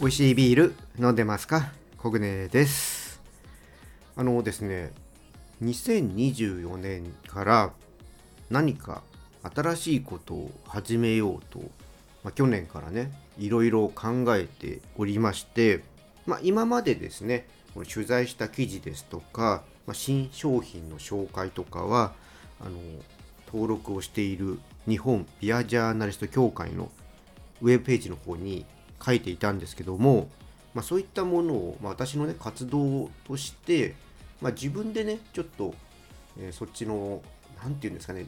美味しいビール飲んでますか？コグネです。あのですね2024年から何か新しいことを始めようと、まあ、去年からねいろいろ考えておりまして、まあ、今までですねこの取材した記事ですとか、まあ、新商品の紹介とかはあの登録をしている日本ビアジャーナリスト協会のウェブページの方に書いていたんですけども、まあ、そういったものを、まあ、私のね活動として、まあ、自分でねちょっと、えー、そっちの何て言うんですかね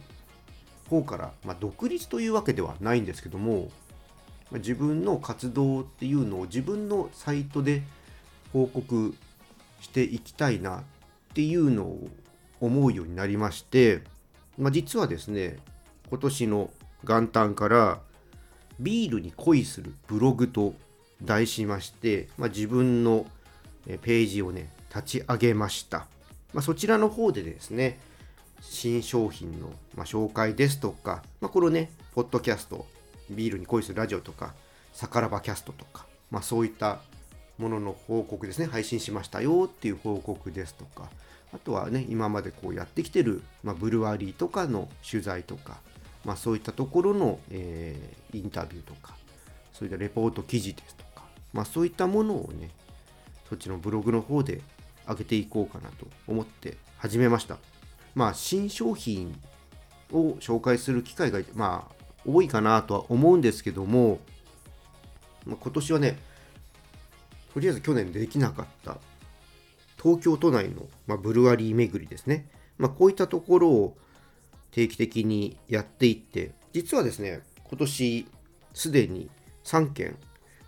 方から、ま、独立というわけではないんですけども、ま、自分の活動っていうのを自分のサイトで報告していきたいなっていうのを思うようになりまして、まあ、実はですね今年の元旦からビールに恋するブログと題しまして、まあ、自分のページをね、立ち上げました。まあ、そちらの方でですね、新商品の、ま紹介ですとか、まあ、これをね、ポッドキャスト、ビールに恋するラジオとか、サカラバキャストとか、まあ、そういったものの報告ですね、配信しましたよっていう報告ですとか、あとはね、今までこうやってきてる、まあ、ブルワリーとかの取材とか、まあ、そういったところの、えー、インタビューとか、そういったレポート記事ですとか、まあ、そういったものをね、そっちのブログの方で上げていこうかなと思って始めました。まあ、新商品を紹介する機会が、まあ、多いかなとは思うんですけども、まあ、今年はね、とりあえず去年できなかった東京都内の、まあ、ブルワリー巡りですね。まあ、こういったところを定期的にやっていって実はですね今年すでに3軒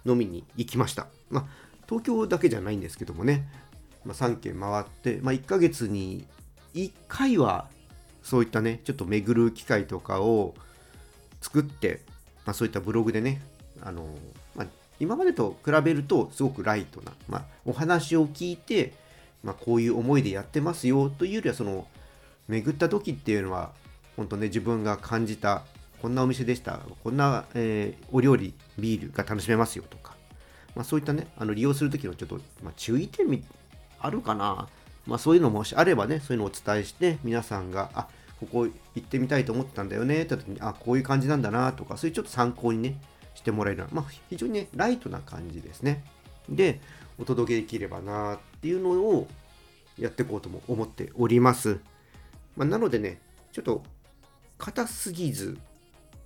飲みに行きましたまあ東京だけじゃないんですけどもね、まあ、3軒回って、まあ、1ヶ月に1回はそういったねちょっと巡る機会とかを作って、まあ、そういったブログでねあの、今までと比べるとすごくライトな、まあ、お話を聞いて、まあ、こういう思いでやってますよというよりはその巡った時っていうのは本当ね、自分が感じた、こんなお店でした、こんな、えー、お料理、ビールが楽しめますよとか、まあ、そういったね、あの利用するときのちょっと、まあ、注意点あるかな、まあ、そういうのもしあればね、そういうのをお伝えして、皆さんが、あここ行ってみたいと思ったんだよねって時に、あこういう感じなんだなとか、そういうちょっと参考にね、してもらえるまあ、非常にね、ライトな感じですね。で、お届けできればなっていうのをやっていこうとも思っております。まあ、なのでね、ちょっと硬すぎず、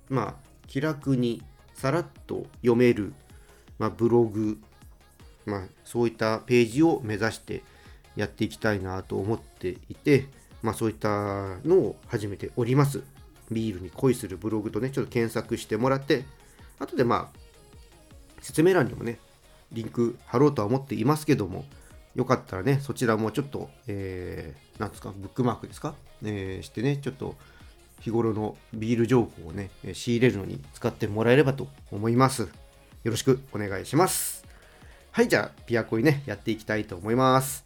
まあ、気楽にさらっと読める、まあ、ブログ、まあ、そういったページを目指してやっていきたいなと思っていて、まあ、そういったのを始めております。ビールに恋するブログとね、ちょっと検索してもらって、後でまあ、説明欄にもね、リンク貼ろうとは思っていますけども、よかったらね、そちらもちょっと、えー、なんですか、ブックマークですか、えー、してね、ちょっと日頃のビール情報をね、仕入れるのに使ってもらえればと思います。よろしくお願いします。はい、じゃあ、ピアコイね、やっていきたいと思います。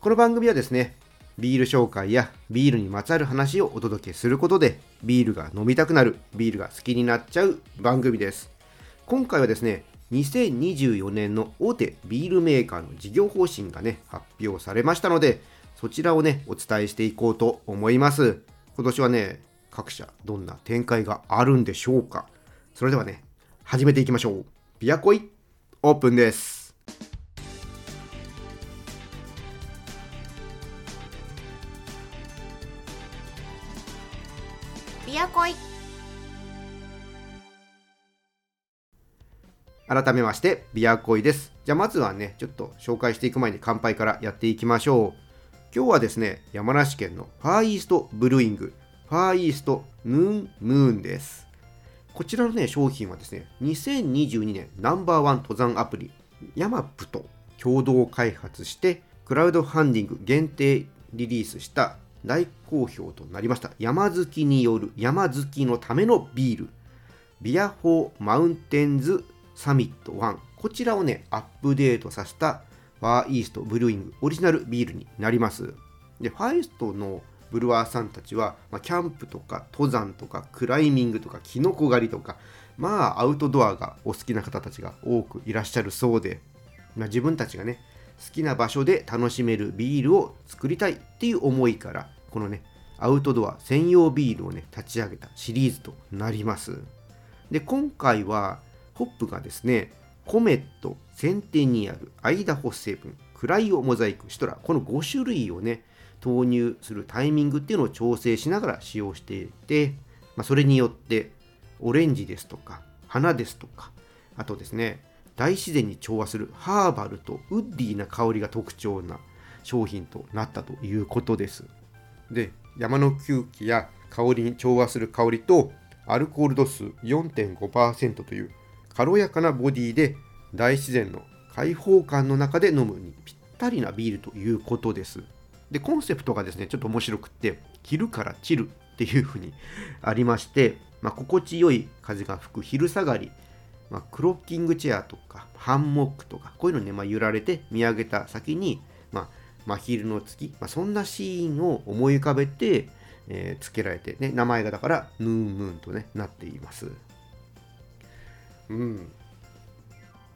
この番組はですね、ビール紹介やビールにまつわる話をお届けすることで、ビールが飲みたくなる、ビールが好きになっちゃう番組です。今回はですね、2024年の大手ビールメーカーの事業方針がね、発表されましたので、そちらをね、お伝えしていこうと思います。今年はね、各社どんな展開があるんでしょうか。それではね始めていきましょう。ビアコイオープンです。改めましてビアコイです。じゃあまずはねちょっと紹介していく前に乾杯からやっていきましょう。今日はですね山梨県のファーイーストブルーイングファーイーストムーンムーンです。こちらのね、商品はですね、2022年ナンバーワン登山アプリ、ヤマップと共同開発して、クラウドファンディング限定リリースした大好評となりました。山好きによる山好きのためのビールビアフォーマウンテンズサミット1こちらをねアップデートさせたファーイーストブルーイングオリジナルビールになります。でファイストのブルワーさんたちは、まあ、キャンプとか登山とかクライミングとかキノコ狩りとかまあアウトドアがお好きな方たちが多くいらっしゃるそうで、まあ、自分たちがね好きな場所で楽しめるビールを作りたいっていう思いからこのねアウトドア専用ビールをね立ち上げたシリーズとなります。で今回はホップがですねコメットセンテニアルアイダホセブンクライオモザイクシトラこの5種類をね投入するタイミングっていうのを調整しながら使用していて、まあ、それによってオレンジですとか花ですとかあとですね大自然に調和するハーバルとウッディな香りが特徴な商品となったということです。で山の空気や香りに調和する香りとアルコール度数4.5%という軽やかなボディで大自然の開放感の中で飲むにぴったりなビールということですでコンセプトがですねちょっと面白くって昼からチルっていうふうにありまして、まあ、心地よい風が吹く昼下がり、まあ、クロッキングチェアとかハンモックとかこういうのに、ね、まあ、揺られて見上げた先に、まあ、真昼の月、まあ、そんなシーンを思い浮かべて、えー、付けられて、ね、名前がだからヌームーンと、ね、なっています。うん、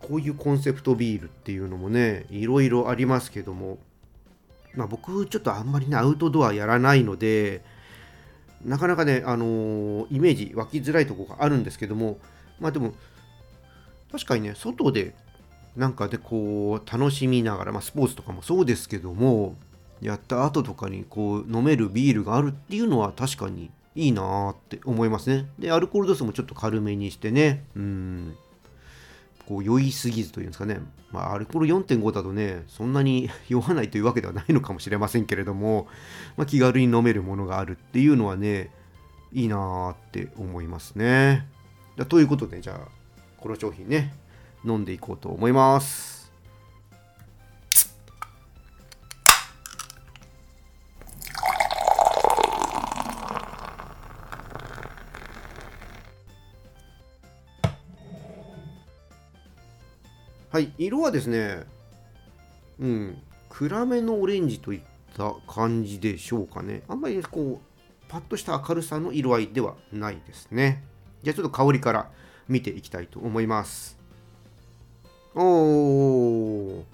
こういうコンセプトビールっていうのもねいろいろありますけども。まあ、僕ちょっとあんまりねアウトドアやらないのでなかなかね、あの、イメージ湧きづらいとこがあるんですけども。まあでも確かにね外でなんかでこう楽しみながら、まあ、スポーツとかもそうですけどもやった後とかにこう飲めるビールがあるっていうのは確かにいいなーって思いますね。で、アルコール度数もちょっと軽めにしてね、うん、こう酔いすぎずというんですかね、まあ、アルコール4.5だとね、そんなに酔わないというわけではないのかもしれませんけれども、まあ、気軽に飲めるものがあるっていうのはね、いいなーって思いますね。ということで、じゃあ、この商品ね、飲んでいこうと思います。はい、色はですね、うん、暗めのオレンジといった感じでしょうかね。あんまりこう、パッとした明るさの色合いではないですね。じゃあちょっと香りから見ていきたいと思います。おー、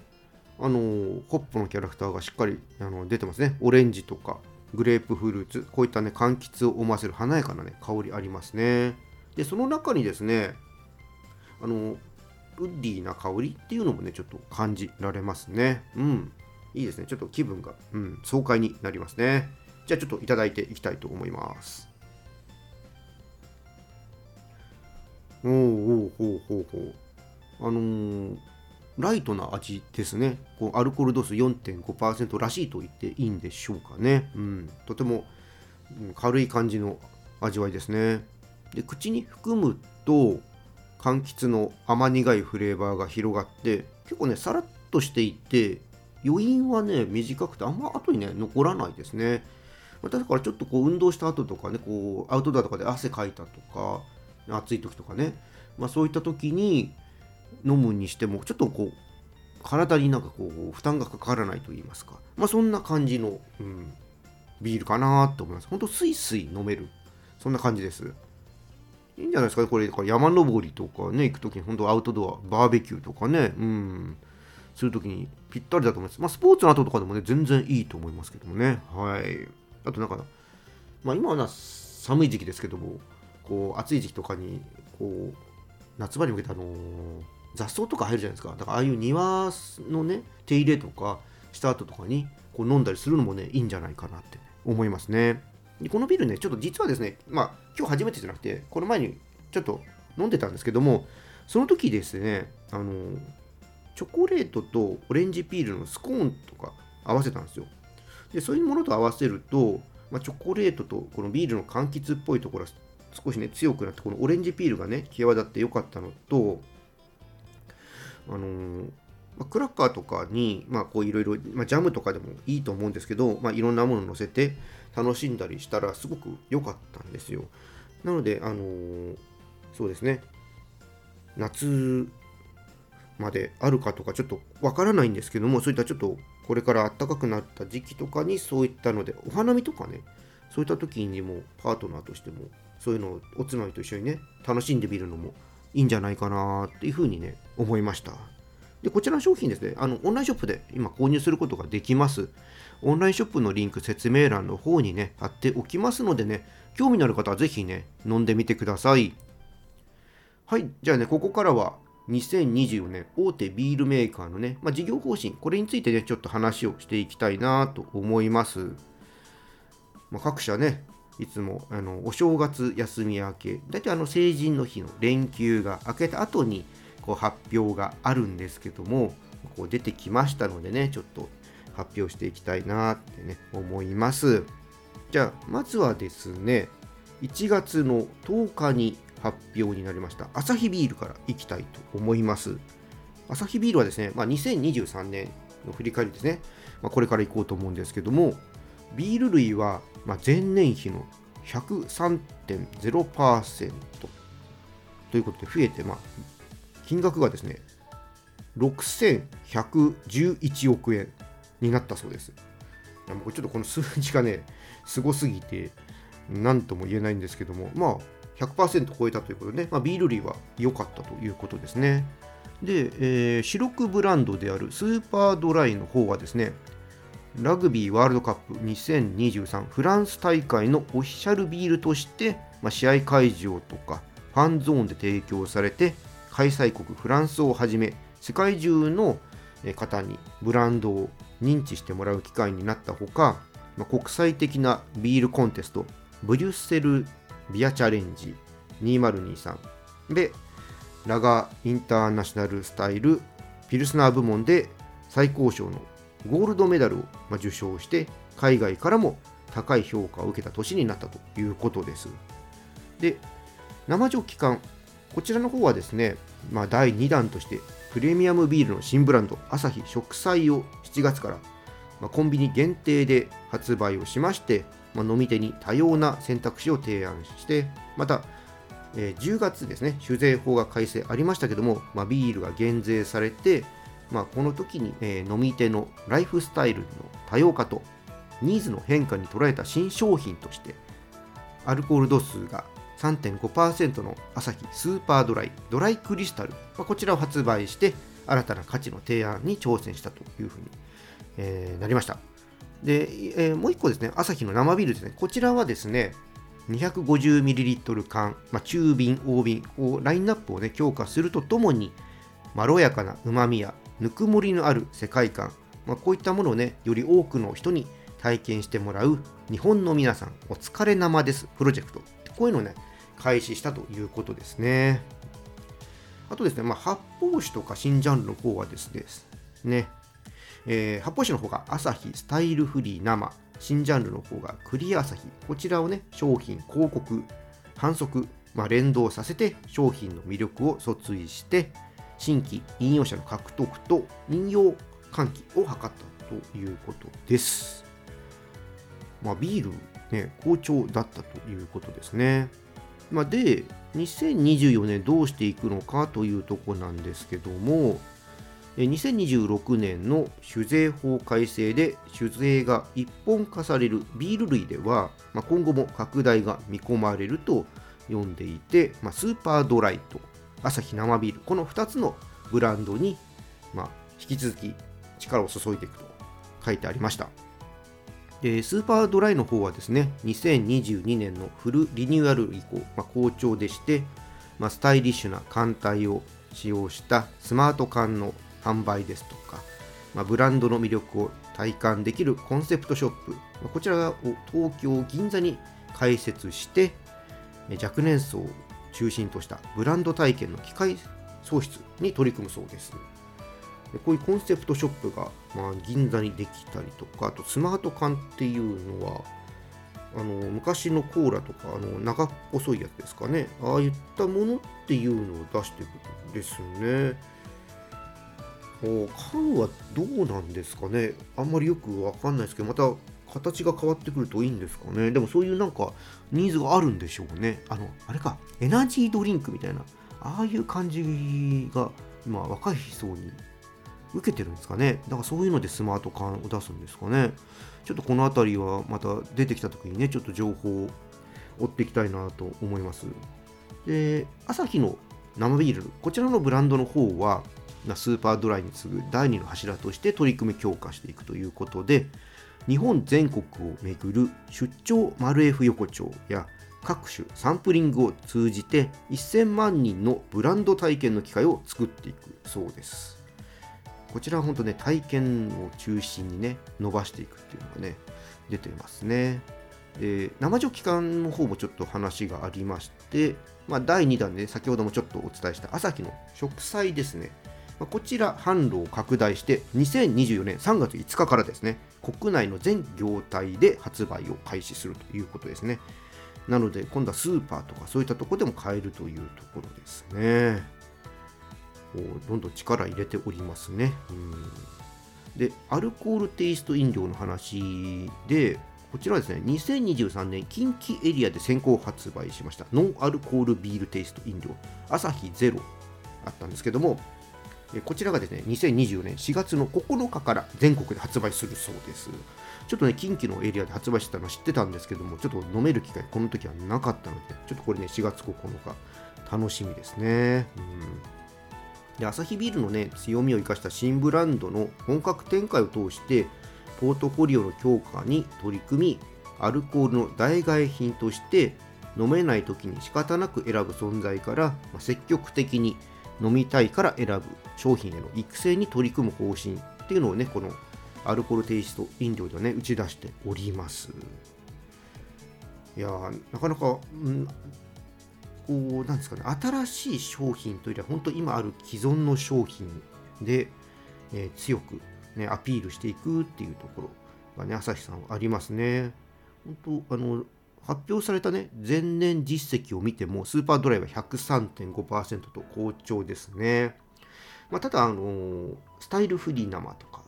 あの、ホップのキャラクターがしっかりあの出てますね。オレンジとかグレープフルーツ、こういったね、柑橘を思わせる華やかなね、香りありますね。で、その中にですね、あの、ウッディーな香りっていうのもね、ちょっと感じられますね。うん。いいですね。ちょっと気分が、うん、爽快になりますね。じゃあちょっといただいていきたいと思います。おおおほうほうほう。あのー、ライトな味ですね。こうアルコール度数4.5%らしいと言っていいんでしょうかね。うん。とても、軽い感じの味わいですね。で、口に含むと、柑橘の甘苦いフレーバーが広がって結構ねさらっとしていて余韻はね短くてあんま後にね残らないですね。だからちょっとこう運動した後とかねこうアウトドアとかで汗かいたとか暑い時とかね、まあ、そういった時に飲むにしてもちょっとこう体になんかこう負担がかからないと言いますか。まあそんな感じの、うん、ビールかなと思います。ほんとスイスイ飲める。そんな感じです。いいんじゃないですかこれ山登りとかね行く時に本当アウトドアバーベキューとかね。うん。する時にぴったりだと思います。まあスポーツの後とかでもね全然いいと思いますけどもね。はい。あとなんかまあ今はな寒い時期ですけどもこう暑い時期とかにこう夏場に向けてあのー、雑草とか入るじゃないですか。だからああいう庭のね手入れとかした後とかにこう飲んだりするのもねいいんじゃないかなって思いますね。このビールね、ちょっと実はですね、まあ、今日初めてじゃなくて、この前にちょっと飲んでたんですけども、その時ですね、あの、チョコレートとオレンジピールのスコーンとか合わせたんですよ。で、そういうものと合わせると、まあ、チョコレートとこのビールの柑橘っぽいところが少しね、強くなって、このオレンジピールがね、際立ってよかったのと、あの、まあ、クラッカーとかに、まあ、こういろいろ、まあ、ジャムとかでもいいと思うんですけど、まあ、いろんなものを乗せて楽しんだりしたらすごく良かったんですよ。なので、あのー、そうですね、夏まであるかとかちょっとわからないんですけどもそういったちょっとこれから暖かくなった時期とかにそういったのでお花見とかねそういった時にもパートナーとしてもそういうのをおつまみと一緒にね楽しんでみるのもいいんじゃないかなっていうふうにね思いましたでこちらの商品ですねあのオンラインショップで今購入することができます。オンラインショップのリンク説明欄の方にね貼っておきますのでね興味のある方はぜひね飲んでみてください。はいじゃあねここからは2024年大手ビールメーカーのね、まあ、事業方針これについてねちょっと話をしていきたいなと思います、まあ、各社ねいつもあのお正月休み明け大体あの成人の日の連休が明けた後にこう発表があるんですけどもこう出てきましたのでねちょっと発表していきたいなってね思います。じゃあまずはですね1月の10日に発表になりました。アサヒビールからいきたいと思います。アサヒビールはですね、まあ、2023年の振り返りですね、まあ、これからいこうと思うんですけどもビール類は前年比の103.0%ということで増えて、まあ、金額がですね6111億円になったそうです。もうちょっとこの数字がね、すごすぎて、何とも言えないんですけども、まあ、100%超えたということで、ね、まあ、ビール類は良かったということですね。で、えー、主力ブランドであるスーパードライの方はですね、ラグビーワールドカップ2023フランス大会のオフィシャルビールとして、まあ、試合会場とかファンゾーンで提供されて開催国フランスをはじめ世界中の方にブランドを認知してもらう機会になったほか、国際的なビールコンテストブリュッセルビアチャレンジ2023でラガーインターナショナルスタイルピルスナー部門で最高賞のゴールドメダルを受賞して海外からも高い評価を受けた年になったということです。で、生ジョッキ缶、こちらの方はですね、まあ、第2弾としてプレミアムビールの新ブランド、アサヒ食彩を7月から、まあ、コンビニ限定で発売をしまして、まあ、飲み手に多様な選択肢を提案して、また、えー、10月ですね、酒税法が改正ありましたけども、まあ、ビールが減税されて、まあ、この時に、えー、飲み手のライフスタイルの多様化とニーズの変化に捉えた新商品としてアルコール度数が3.5%のアサヒスーパードライドライクリスタル、まあ、こちらを発売して新たな価値の提案に挑戦したというふうに、えー、なりました。で、えー、もう1個ですねアサヒの生ビールですね。こちらはですね 250ml 缶、まあ、中瓶、大瓶をラインナップを、ね、強化するとともにまろやかなうまみやぬくもりのある世界観、まあ、こういったものをね、より多くの人に体験してもらう日本の皆さんお疲れ生ですプロジェクト。こういうのをね、開始したということですね。あとですね、まあ、発泡酒とか新ジャンルの方はですね、えー、発泡酒の方が朝日スタイルフリー生、新ジャンルの方がクリア朝日、こちらをね、商品、広告、反則、まあ、連動させて商品の魅力を訴追して、新規引用者の獲得と引用喚起を図ったということです。まあ、ビール、ね、好調だったということですね。まあ、で、2024年どうしていくのかというとこなんですけども、2026年の酒税法改正で酒税が一本化されるビール類では、まあ、今後も拡大が見込まれると読んでいて、まあ、スーパードライとアサヒ生ビールこの2つのブランドに、まあ、引き続き力を注いでいくと書いてありました。でスーパードライの方はですね2022年のフルリニューアル以降、まあ、好調でして、まあ、スタイリッシュな艦隊を使用したスマート缶の販売ですとか、まあ、ブランドの魅力を体感できるコンセプトショップこちらを東京銀座に開設して若年層を中心としたブランド体験の機械創出に取り組むそうです。でこういうコンセプトショップが、まあ、銀座にできたりとか、あとスマート缶っていうのは、あの昔のコーラとかあの長っ細いやつですかね、ああいったものっていうのを出してるんですね。缶はどうなんですかねあんまりよくわかんないですけど、また形が変わってくるといいんですかね。でもそういうなんかニーズがあるんでしょうね。あの、あれか、エナジードリンクみたいな、ああいう感じが今若い層に受けてるんですかね。だからそういうのでスマート缶を出すんですかね。ちょっとこの辺りはまた出てきた時にねちょっと情報を追っていきたいなと思います。でアサヒの生ビールこちらのブランドの方はスーパードライに次ぐ第2の柱として取り組み強化していくということで日本全国をめぐる出張マルエフ横丁や各種サンプリングを通じて1000万人のブランド体験の機会を作っていくそうです。こちらは本当ね体験を中心にね伸ばしていくっていうのがね出てますね。で生ジョ期間の方もちょっと話がありまして、まあ、第2弾で、ね、先ほどもちょっとお伝えした朝日の植栽ですね。まこちら販路を拡大して2024年3月5日からですね国内の全業態で発売を開始するということですね。なので今度はスーパーとかそういったところでも買えるというところですね。どんどん力入れておりますね、うん、でアルコールテイスト飲料の話でこちらはですね2023年近畿エリアで先行発売しましたノンアルコールビールテイスト飲料アサヒゼロあったんですけどもこちらがですね、2024年4月の9日から全国で発売するそうです。ちょっとね、近畿のエリアで発売してたの知ってたんですけども、ちょっと飲める機会、この時はなかったので、ちょっとこれね、4月9日、楽しみですね。うん、で、アサヒビールのね、強みを生かした新ブランドの本格展開を通して、ポートフォリオの強化に取り組み、アルコールの代替品として、飲めない時に仕方なく選ぶ存在から、ま積極的に飲みたいから選ぶ商品への育成に取り組む方針っていうのをねこのアルコールテイスト飲料ではね打ち出しております。いやなかなか、ん、こうなんですかね新しい商品というよりは本当今ある既存の商品で、えー、強く、ね、アピールしていくっていうところがね朝日さんありますね本当あの発表されたね、前年実績を見ても、スーパードライは103.5%と好調ですね。まあ、ただ、あのー、スタイルフリー生とか、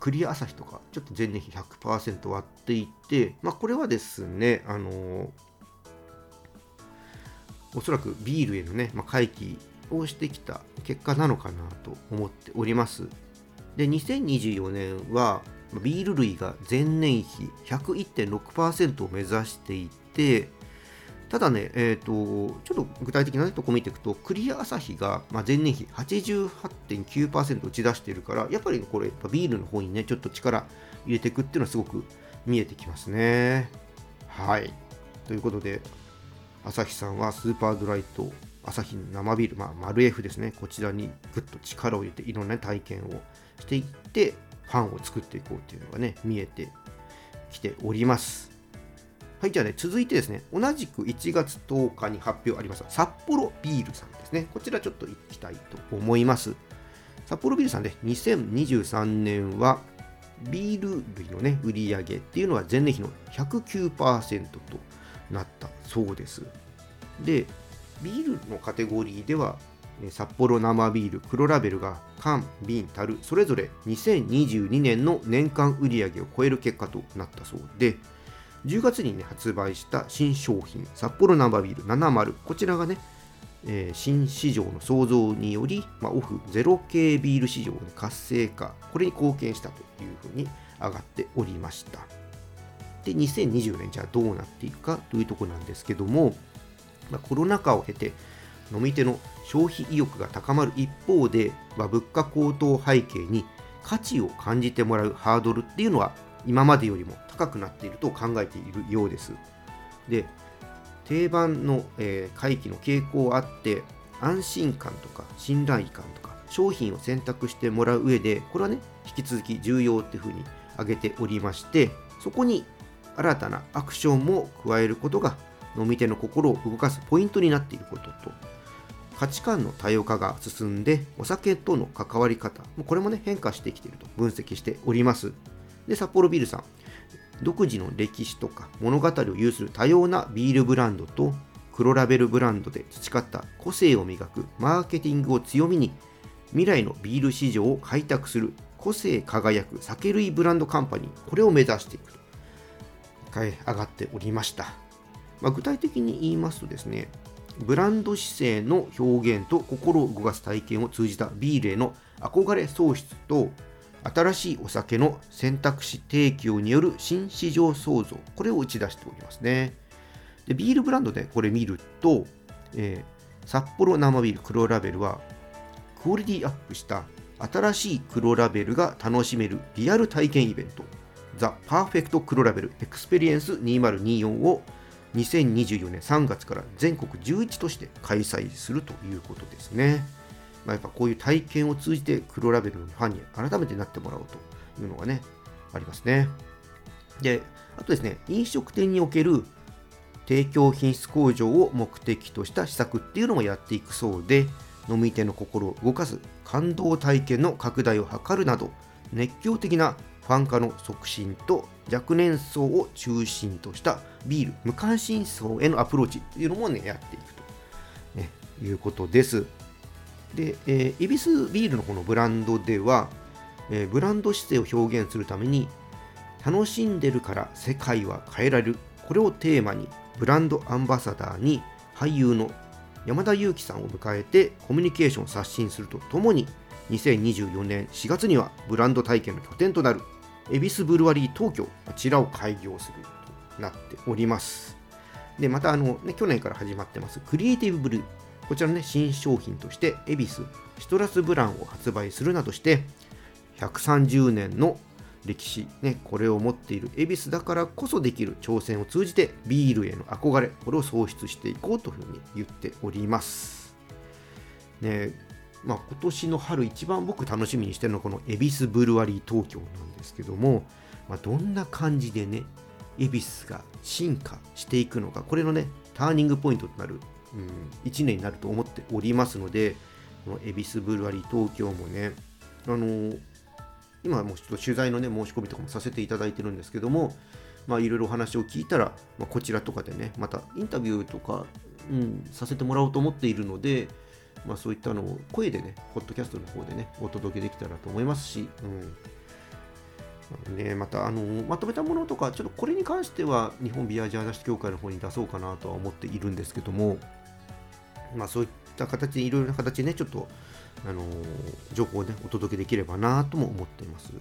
クリア朝日とか、ちょっと前年比100%割っていて、まあ、これはですね、あのー、おそらくビールへのね、まあ、回帰をしてきた結果なのかなと思っております。で、2024年は、ビール類が前年比101.6%を目指していて、ただね、えーと、ちょっと具体的なとこ見ていくと、クリア朝日が前年比88.9%打ち出しているから、やっぱりこれ、ビールの方にね、ちょっと力入れていくっていうのはすごく見えてきますね。はい。ということで、朝日さんはスーパードライと朝日生ビール、まあ、マル F ですね、こちらにぐっと力を入れて、いろんな体験をしていって、ファンを作っていこうっていうのがね、見えてきております。はい、じゃあね、続いてですね、同じく1月10日に発表あります札幌ビールさんですね。こちらちょっと行きたいと思います。札幌ビールさんで、ね、2023年はビール類のね、売り上げっていうのは前年比の109%となった。そうです。で、ビールのカテゴリーでは札幌生ビール黒ラベルが缶瓶樽それぞれ2022年の年間売上を超える結果となったそうで10月に、ね、発売した新商品札幌生ビール70こちらがね、えー、新市場の創造により、まあ、オフゼロ系ビール市場の活性化これに貢献したというふうに上がっておりました。で2020年じゃあどうなっていくかというとこなんですけども、まあ、コロナ禍を経て飲み手の消費意欲が高まる一方で、ま、物価高騰背景に価値を感じてもらうハードルっていうのは今までよりも高くなっていると考えているようです。で定番の、えー、回帰の傾向あって安心感とか信頼感とか商品を選択してもらう上でこれはね引き続き重要っていうふうに挙げておりましてそこに新たなアクションも加えることが飲み手の心を動かすポイントになっていることと。価値観の多様化が進んでお酒との関わり方。これもね変化してきていると。分析しております。で札幌ビールさん。独自の歴史とか物語を有する多様なビールブランドと黒ラベルブランドで培った個性を磨くマーケティングを強みに未来のビール市場を開拓する個性輝く酒類ブランドカンパニー。これを目指していくと。上がっておりました、まあ、具体的に言いますとですねブランド姿勢の表現と心を動かす体験を通じたビールへの憧れ創出と新しいお酒の選択肢提供による新市場創造これを打ち出しておりますね。でビールブランドでこれ見ると、えー、札幌生ビール黒ラベルはクオリティアップした新しい黒ラベルが楽しめるリアル体験イベント。 THE PERFECT 黒ラベル EXPERIENCE 2024を2024年3月から全国11都市で開催するということですね。まあ、やっぱこういう体験を通じて黒ラベルのファンに改めてなってもらおうというのがね、ありますね。で、あとですね、飲食店における提供品質向上を目的とした施策っていうのもやっていくそうで、飲み手の心を動かす感動体験の拡大を図るなど、熱狂的なファン化の促進と若年層を中心としたビール無関心層へのアプローチというのもねやっていくと、ね、いうことです。で、えー、恵比寿ビールのこのブランドでは、えー、ブランド姿勢を表現するために楽しんでるから世界は変えられるこれをテーマにブランドアンバサダーに俳優の山田裕貴さんを迎えてコミュニケーションを刷新するとともに2024年4月にはブランド体験の拠点となる恵比寿ブルワリー東京、こちらを開業するとなっております。で、またあの、ね、去年から始まってます、クリエイティブブルー。こちらの、ね、新商品として、恵比寿シトラスブランを発売するなどして、130年の歴史、ね、これを持っている恵比寿だからこそできる挑戦を通じてビールへの憧れ、これを創出していこうというふうに言っております。ね、まあ、今年の春一番僕楽しみにしてるのはこの恵比寿ブルワリー東京なんですけども、まあ、どんな感じでね恵比寿が進化していくのかこれのねターニングポイントとなる、うん、1年になると思っておりますのでこの恵比寿ブルワリー東京もねあのー、今もうちょっと取材のね申し込みとかもさせていただいてるんですけどもまあいろいろお話を聞いたら、まあ、こちらとかでねまたインタビューとか、うん、させてもらおうと思っているのでまあ、そういったのを声でね、ポッドキャストの方でね、お届けできたらと思いますし、うんね、またあのまとめたものとか、ちょっとこれに関しては日本ビアジャーナスト協会の方に出そうかなとは思っているんですけども、まあ、そういった形で、いろいろな形でね、ちょっと、あの情報をね、お届けできればなとも思っています。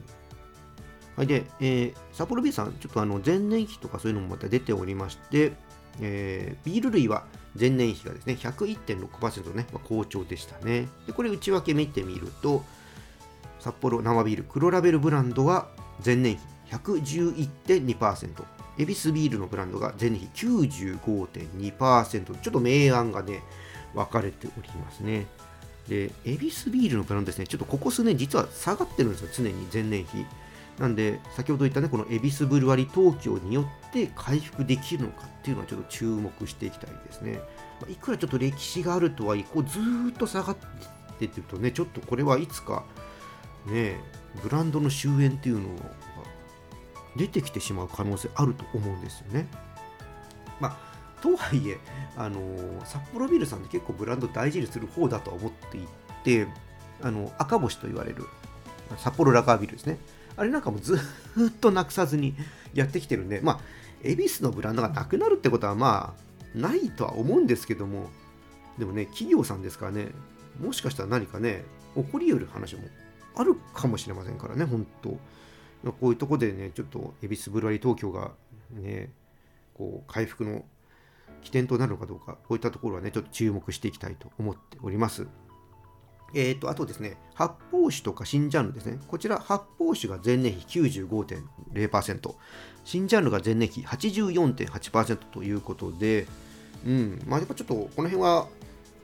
はい、で、えー、札幌 B さん、ちょっとあの前年比とかそういうのもまた出ておりまして、えー、ビール類は前年比がですね、101.6%ね、まあ、好調でしたね。で、これ内訳見てみると、札幌生ビール黒ラベルブランドは前年比111.2%、恵比寿ビールのブランドが前年比95.2%、ちょっと明暗がね、分かれておりますね。で、恵比寿ビールのブランドですね、ちょっとここ数年実は下がってるんですよ、常に前年比。なんで、先ほど言ったね、この恵比寿ブルワリ東京によって回復できるのかっていうのはちょっと注目していきたいですね。まあ、いくらちょっと歴史があるとはいえ、こうずっと下がってってるとね、ちょっとこれはいつか、ね、ブランドの終焉っていうのが出てきてしまう可能性あると思うんですよね。まあ、とはいえ、あのー、札幌ビールさんって結構ブランド大事にする方だと思っていて、あの赤星と言われる札幌ラガービールですね。あれなんかもずっとなくさずにやってきてるんで、まあ、恵比寿のブランドがなくなるってことはまあ、ないとは思うんですけども、でもね、企業さんですからね、もしかしたら何かね、起こり得る話もあるかもしれませんからね、本当こういうとこでね、ちょっと恵比寿ブルワリー東京がね、こう、回復の起点となるのかどうか、こういったところはね、ちょっと注目していきたいと思っております。えーと、あとですね、発泡酒とか新ジャンルですね。こちら、発泡酒が前年比95.0%、新ジャンルが前年比84.8%ということで、うん、まあ、やっぱちょっとこの辺は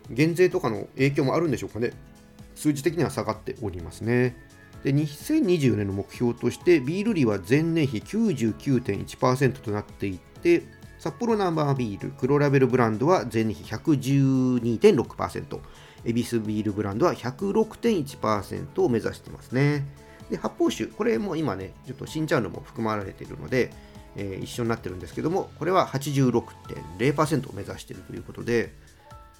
減税とかの影響もあるんでしょうかね。数字的には下がっておりますね。で、2024年の目標として、ビール利は前年比99.1%となっていて、札幌ナンバービール、黒ラベルブランドは前年比112.6%、恵比寿ビールブランドは106.1%を目指してますね。で、発泡酒、これも今ね、ちょっと新ジャンルも含まれているので、えー、一緒になってるんですけども、これは86.0%を目指しているということで、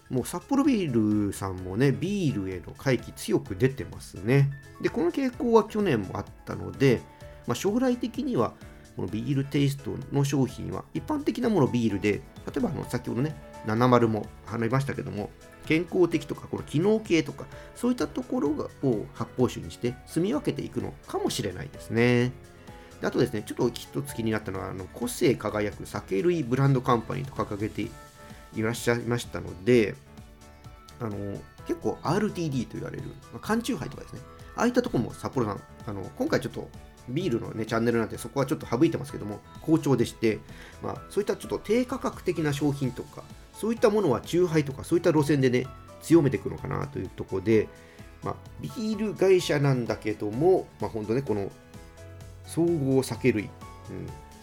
もう札幌ビールさんもね、ビールへの回帰強く出てますね。で、この傾向は去年もあったので、まあ、将来的にはこのビールテイストの商品は一般的なものビールで、例えばあの先ほどね、70も話りましたけども健康的とかこの機能系とかそういったところを発泡酒にして住み分けていくのかもしれないですね。であとですね、ちょっと一つ気になったのは、あの個性輝く酒類ブランドカンパニーと掲げていらっしゃいましたので、あの結構 RTD と言われる、まあ、缶チューハイとかですね、ああいったところも札幌さん、あの今回ちょっとビールの、ね、チャンネルなんてそこはちょっと省いてますけども、好調でして、まあ、そういったちょっと低価格的な商品とか、そういったものはチューハイとか、そういった路線でね、強めていくのかなというところで、まあ、ビール会社なんだけども、まあ、本当ね、この総合酒類、うん、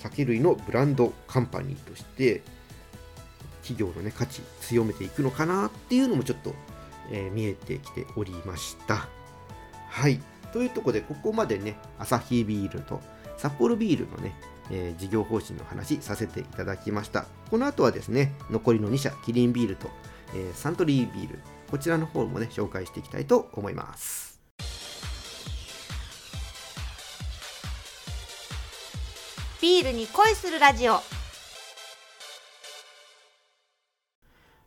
酒類のブランドカンパニーとして企業の、ね、価値強めていくのかなっていうのもちょっと、えー、見えてきておりました。はいというところでここまでねアサヒビールと札幌ビールのね、えー、事業方針の話させていただきました。この後はですね残りの2社キリンビールと、えー、サントリービールこちらの方もね紹介していきたいと思います。ビールに恋するラジオ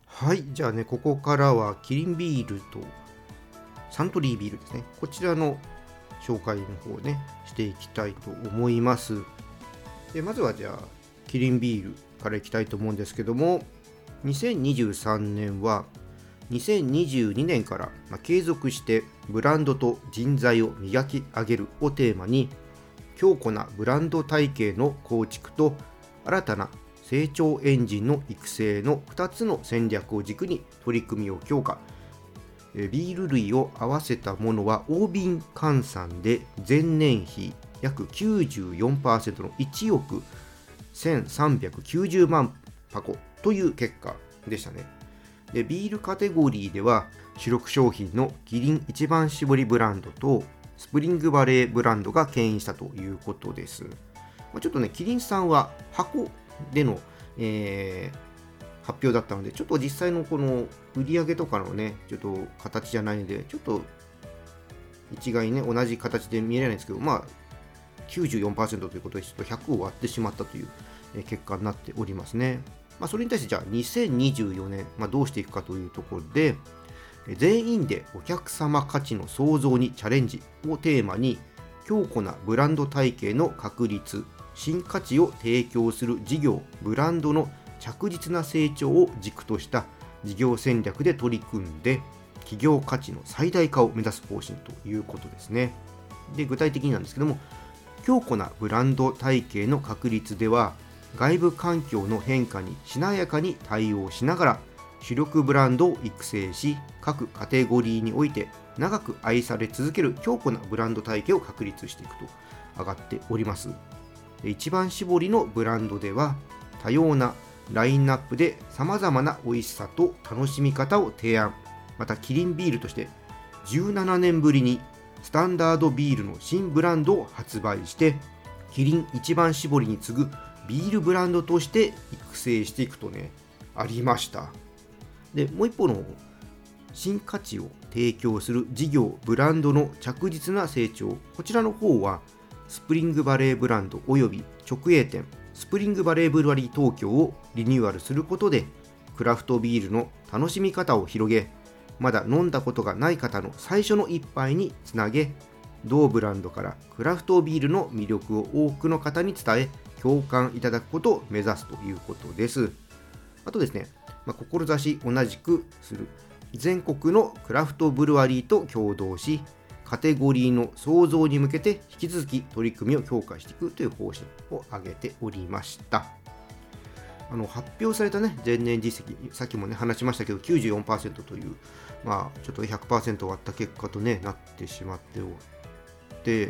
はいじゃあねここからはキリンビールとサントリービールですねこちらの紹介の方ねしていきたいと思いますでまずはじゃあキリンビールからいきたいと思うんですけども2023年は2022年から、継続してブランドと人材を磨き上げるをテーマに強固なブランド体系の構築と新たな成長エンジンの育成の2つの戦略を軸に取り組みを強化。ビール類を合わせたものは大瓶換算で前年比約94%の1億1390万箱という結果でしたねでビールカテゴリーでは主力商品のキリン一番搾りブランドとスプリングバレーブランドが牽引したということです。まちょっとね、キリンさんは箱での、えー、発表だったので、ちょっと実際のこの売り上げとかのね、ちょっと形じゃないので、ちょっと一概にね、同じ形で見えないんですけど、まあ、94%ということで、ちょっと100を割ってしまったという結果になっておりますね。まあ、それに対してじゃあ2024年、まあ、どうしていくかというところで、全員でお客様価値の創造にチャレンジをテーマに強固なブランド体系の確立新価値を提供する事業ブランドの着実な成長を軸とした事業戦略で取り組んで企業価値の最大化を目指す方針ということですねで具体的になんですけども強固なブランド体系の確立では外部環境の変化にしなやかに対応しながら主力ブランドを育成し各カテゴリーにおいて長く愛され続ける強固なブランド体系を確立していくと上がっております。一番搾りのブランドでは多様なラインナップでさまざまな美味しさと楽しみ方を提案。またキリンビールとして17年ぶりにスタンダードビールの新ブランドを発売してキリン一番搾りに次ぐビールブランドとして育成していくとねありました。でもう一方の新価値を提供する事業ブランドの着実な成長こちらの方はスプリングバレーブランドおよび直営店スプリングバレーブルワリー東京をリニューアルすることでクラフトビールの楽しみ方を広げまだ飲んだことがない方の最初の一杯につなげ同ブランドからクラフトビールの魅力を多くの方に伝え共感いただくことを目指すということです。あとですねまあ、志同じくする全国のクラフトブルワリーと共同しカテゴリーの創造に向けて引き続き取り組みを強化していくという方針を挙げておりました。あの発表された、ね、前年実績さっきも、ね、話しましたけど94%という、まあ、ちょっと100%割った結果と、ね、なってしまっておって、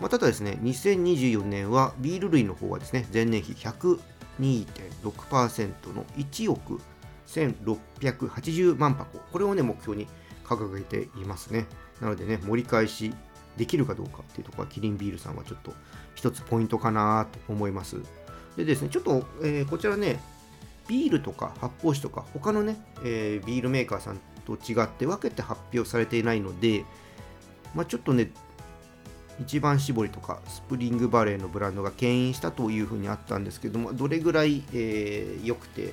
まあ、ただですね2024年はビール類の方はですね前年比102.6%の1億1680万箱、これをね、目標に掲げていますね。なのでね、盛り返しできるかどうかっていうところは、キリンビールさんはちょっと一つポイントかなと思います。でですね、ちょっと、えー、こちらね、ビールとか発泡酒とか、他のね、えー、ビールメーカーさんと違って分けて発表されていないので、まあ、ちょっとね、一番搾りとかスプリングバレーのブランドが牽引したというふうにあったんですけども、どれぐらい良、えー、くて、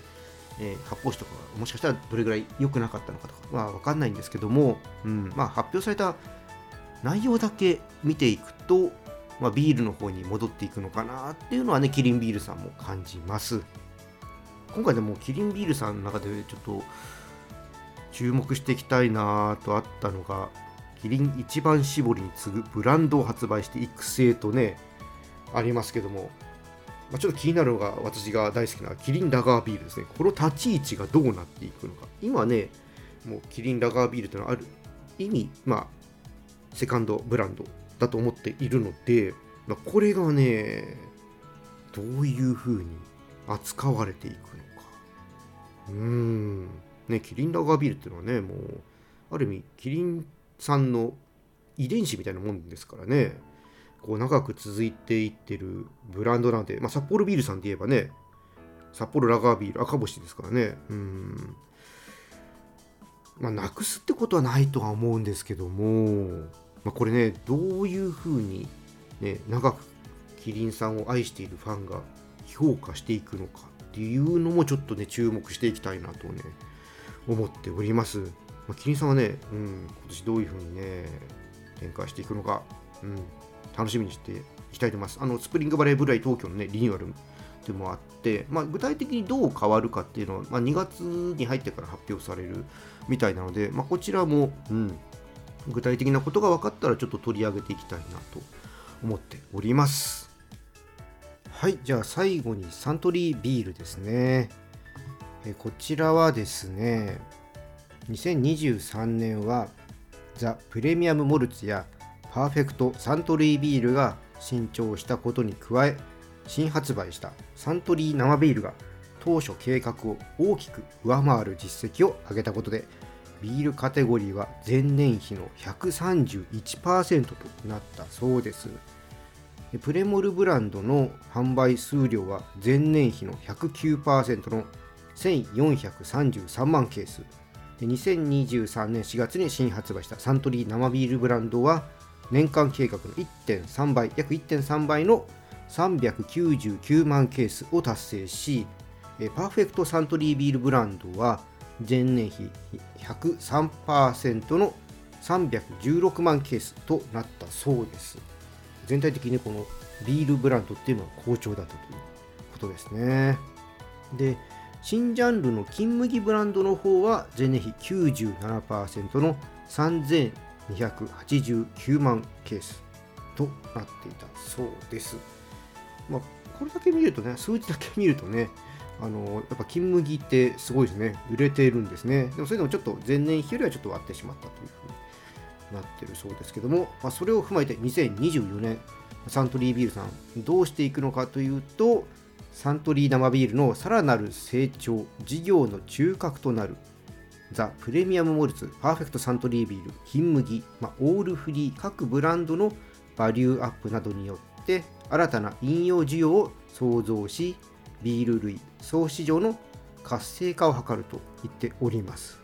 えー、発泡酒とかもしかしたらどれぐらい良くなかったのかとかまあ分かんないんですけども、うんまあ、発表された内容だけ見ていくと、まあ、ビールの方に戻っていくのかなっていうのはねキリンビールさんも感じます。今回でもキリンビールさんの中でちょっと注目していきたいなとあったのがキリン一番搾りに次ぐブランドを発売して育成とねありますけども、まあ、ちょっと気になるのが私が大好きなキリンラガービールですね。この立ち位置がどうなっていくのか。今ねもうキリンラガービールというのはある意味まあセカンドブランドだと思っているので、まあ、これがねどういう風に扱われていくのか。うーん。ねキリンラガービールっていうのはねもうある意味キリンさんの遺伝子みたいなもんですからね。こう長く続いていってるブランドなんで、まあ、札幌ビールさんで言えばね札幌ラガービール赤星ですからね。うん。まあなくすってことはないとは思うんですけども、まあ、これねどういうふうにね長くキリンさんを愛しているファンが評価していくのかっていうのもちょっとね注目していきたいなとね思っておりますまあ、キリンさんはね、うん、今年どういうふうにね、展開していくのか、うん、楽しみにしていきたいと思います。あの、スプリングバレーブライ東京のね、リニューアルでもあって、まあ、具体的にどう変わるかっていうのは、まあ、2月に入ってから発表されるみたいなので、まあ、こちらも、うん、具体的なことが分かったらちょっと取り上げていきたいなと思っております。はい、じゃあ最後にサントリービールですね。えこちらはですね、2023年はザ・プレミアム・モルツやパーフェクト・サントリービールが新調したことに加え新発売したサントリー生ビールが当初計画を大きく上回る実績を上げたことでビールカテゴリーは前年比の131%となったそうです。プレモルブランドの販売数量は前年比の109%の1433万ケース。2023年4月に新発売したサントリー生ビールブランドは年間計画の1.3倍約1.3倍の399万ケースを達成しパーフェクトサントリービールブランドは前年比103%の316万ケースとなったそうです。全体的にこのビールブランドっていうのは好調だったということですね。で新ジャンルの金麦ブランドの方は前年比97%の3289万ケースとなっていたそうです。まあ、これだけ見るとね、数字だけ見るとね、あのやっぱ金麦ってすごいですね、売れているんですね。でもそれでもちょっと前年比よりはちょっと割ってしまったというふうになってるそうですけども、まあ、それを踏まえて2024年、サントリービールさん、どうしていくのかというと、サントリー生ビールのさらなる成長事業の中核となる。ザ・プレミアム・モルツパーフェクトサントリービール金麦、まあ、オールフリー各ブランドのバリューアップなどによって新たな飲用需要を創造しビール類総市場の活性化を図ると言っております。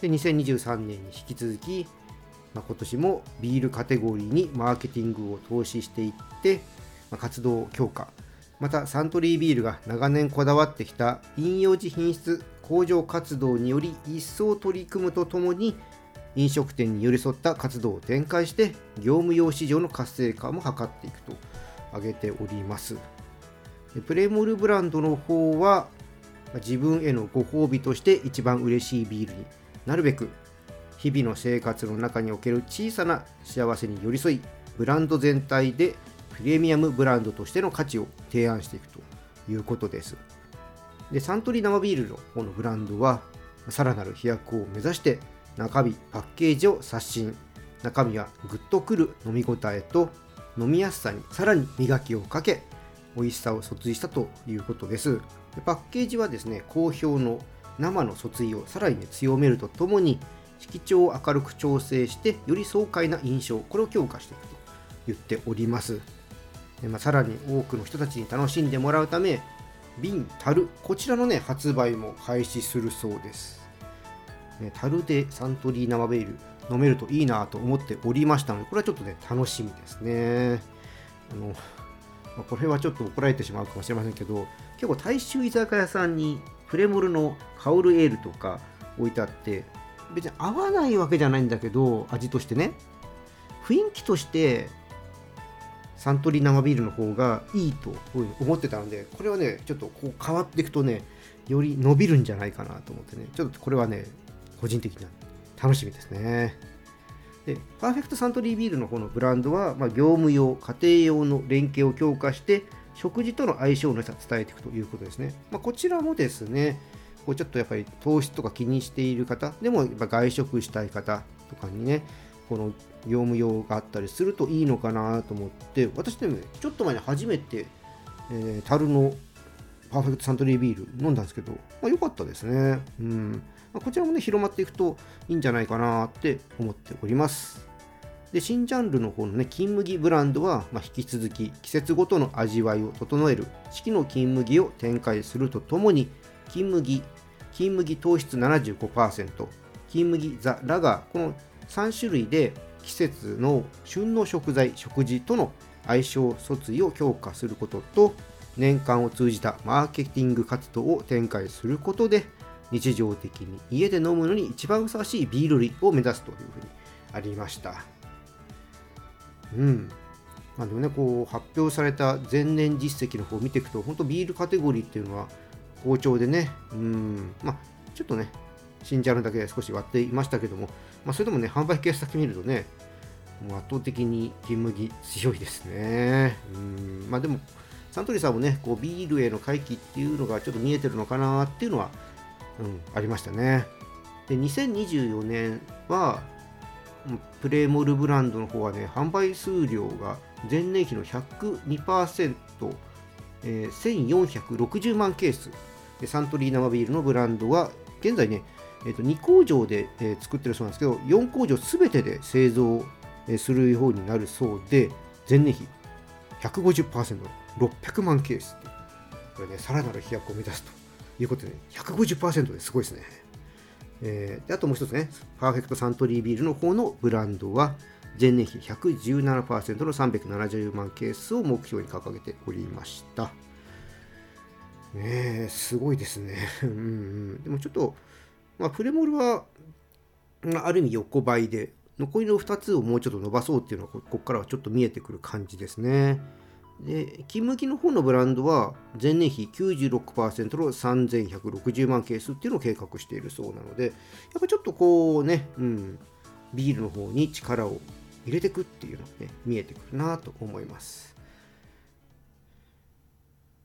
で2023年に引き続き、まあ、今年もビールカテゴリーにマーケティングを投資していって、まあ、活動強化またサントリービールが長年こだわってきた飲用時品質向上活動により一層取り組むとともに飲食店に寄り添った活動を展開して業務用市場の活性化も図っていくと挙げております。プレモルブランドの方は自分へのご褒美として一番嬉しいビールになるべく日々の生活の中における小さな幸せに寄り添いブランド全体でプレミアムブランドとしての価値を提案していくということです。でサントリー生ビールの方のブランドはさらなる飛躍を目指して中身パッケージを刷新。中身はグッとくる飲み応えと飲みやすさにさらに磨きをかけ美味しさを訴追したということです。でパッケージはですね好評の生の訴追をさらに、ね、強めるとともに色調を明るく調整してより爽快な印象これを強化していくと言っております。まあ、さらに多くの人たちに楽しんでもらうため瓶樽こちらのね発売も開始するそうです、ね、樽でサントリー生ビール飲めるといいなと思っておりましたのでこれはちょっとね楽しみですね。あのまあ、これはちょっと怒られてしまうかもしれませんけど結構大衆居酒屋さんにプレモルのカオルエールとか置いてあって別に合わないわけじゃないんだけど味としてね雰囲気としてサントリー生ビールの方がいいと思ってたのでこれはねちょっとこう変わっていくとねより伸びるんじゃないかなと思ってね。ちょっとこれはね個人的な楽しみですね。でパーフェクトサントリービールの方のブランドは、まあ、業務用家庭用の連携を強化して食事との相性の良さを伝えていくということですね、まあ、こちらもですねこうちょっとやっぱり糖質とか気にしている方でもやっぱ外食したい方とかにねこの業務用があったりするといいのかなと思って私でもちょっと前に初めて、えー、樽のパーフェクトサントリービール飲んだんですけど、まあ、良かったですね。うんまあ、こちらもね、広まっていくといいんじゃないかなって思っております。で、新ジャンルの方のね、金麦ブランドは、まあ、引き続き季節ごとの味わいを整える四季の金麦を展開するとともに、金麦、金麦糖質75%、金麦ザ・ラガー、この3種類で季節の旬の食材、食事との相性疎通を強化することと、年間を通じたマーケティング活動を展開することで日常的に家で飲むのに一番ふさわしいビール類を目指すというふうにありました。うん。まあ、でもね、こう発表された前年実績の方を見ていくと、本当ビールカテゴリーっていうのは好調でね、うん、まあ、ちょっとね、新ジャンルだけ少し割っていましたけども、まあ、それでもね、販売ケースだけ見るとね、もう圧倒的に金麦強いですね。うん、まあでも、サントリーさんもね、こうビールへの回帰っていうのがちょっと見えてるのかなっていうのは、うん、ありましたね。で、2024年は、プレモルブランドの方はね、販売数量が前年比の102%、えー、1460万ケース、サントリー生ビールのブランドは、現在ね、えー、と2工場で、え、作ってるそうなんですけど、4工場すべてで製造、するようになるそうで、前年比150%、600万ケースこれね、さらなる飛躍を目指すということで、ね、150%ですごいですね。えー、であともう一つね、パーフェクトサントリービールの方のブランドは、前年比117%の370万ケースを目標に掲げておりました。ねえ、すごいですね。うんうん、でもちょっと、まあ、プレモルは、ある意味横ばいで、残りの2つをもうちょっと伸ばそうっていうのはここからはちょっと見えてくる感じですね。で金麦の方のブランドは前年比96%の3160万ケースっていうのを計画しているそうなのでやっぱちょっとこうね、うん、ビールの方に力を入れていくっていうのがね見えてくるなと思います。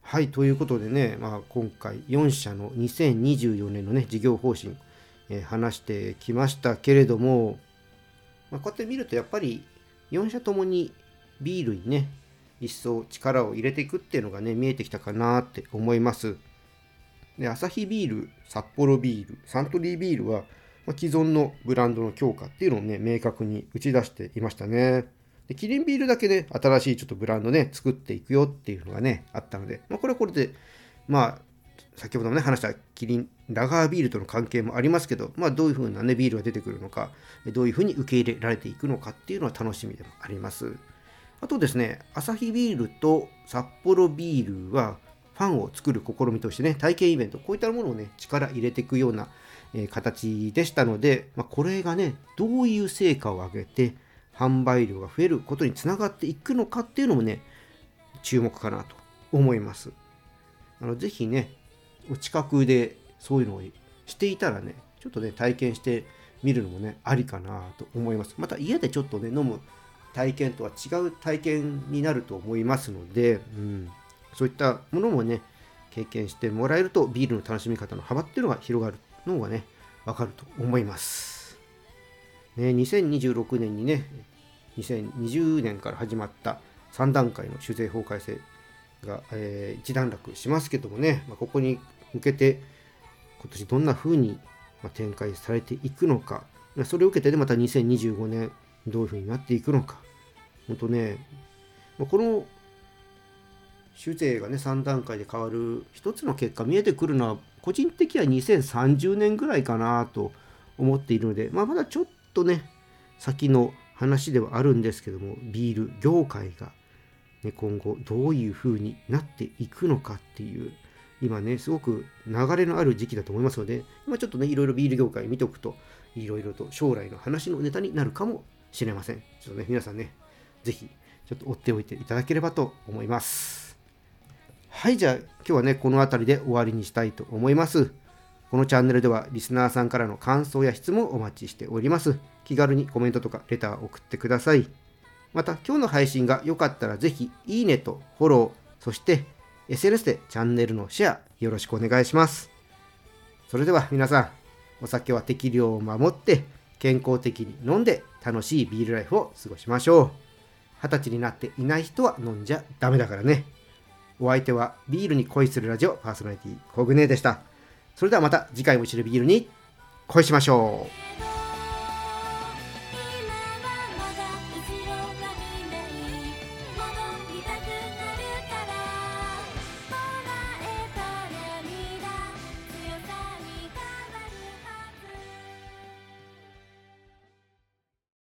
はい、ということでね、まあ、今回4社の2024年のね事業方針、えー、話してきましたけれどもまあ、こうやって見るとやっぱり4社ともにビールにね一層力を入れていくっていうのがね見えてきたかなって思います。でアサヒビール札幌ビールサントリービールは、まあ、既存のブランドの強化っていうのをね明確に打ち出していましたね。でキリンビールだけね新しいちょっとブランドね作っていくよっていうのがねあったので、まあ、これはこれでまあ先ほどもね話したキリンラガービールとの関係もありますけど、まあ、どういうふうな、ね、ビールが出てくるのかどういうふうに受け入れられていくのかっていうのは楽しみでもあります。あとですねアサヒビールと札幌ビールはファンを作る試みとしてね体験イベントこういったものをね力入れていくような、え、形でしたので、まあ、これがねどういう成果を上げて販売量が増えることにつながっていくのかっていうのもね注目かなと思いますあのぜひねお近くでそういうのをしていたらね、ちょっとね、体験してみるのもね、ありかなと思います。また家でちょっとね、飲む体験とは違う体験になると思いますので、うん、そういったものもね、経験してもらえると、ビールの楽しみ方の幅っていうのが広がるのがね、わかると思います。ね、2026年にね、2020年から始まった3段階の酒税法改正が、えー、一段落しますけどもね、まあ、ここに向けて今年どんな風に展開されていくのか、それを受けて、ね、また2025年どういう風になっていくのか、本当ね、この酒税がね3段階で変わる一つの結果見えてくるのは個人的には2030年ぐらいかなと思っているので、まあ、まだちょっとね先の話ではあるんですけどもビール業界がね、今後どういう風になっていくのかっていう今ねすごく流れのある時期だと思いますので今ちょっとねいろいろビール業界見ておくといろいろと将来の話のネタになるかもしれません。ちょっとね皆さんね是非ちょっと追っておいていただければと思います。はいじゃあ今日はねこの辺りで終わりにしたいと思います。このチャンネルではリスナーさんからの感想や質問をお待ちしております。気軽にコメントとかレターを送ってください。また今日の配信が良かったらぜひいいねとフォローそして SNS でチャンネルのシェアよろしくお願いします。それでは皆さんお酒は適量を守って健康的に飲んで楽しいビールライフを過ごしましょう。二十歳になっていない人は飲んじゃダメだからね。お相手はビールに恋するラジオパーソナリティコグネでした。それではまた次回も一緒にビールに恋しましょう。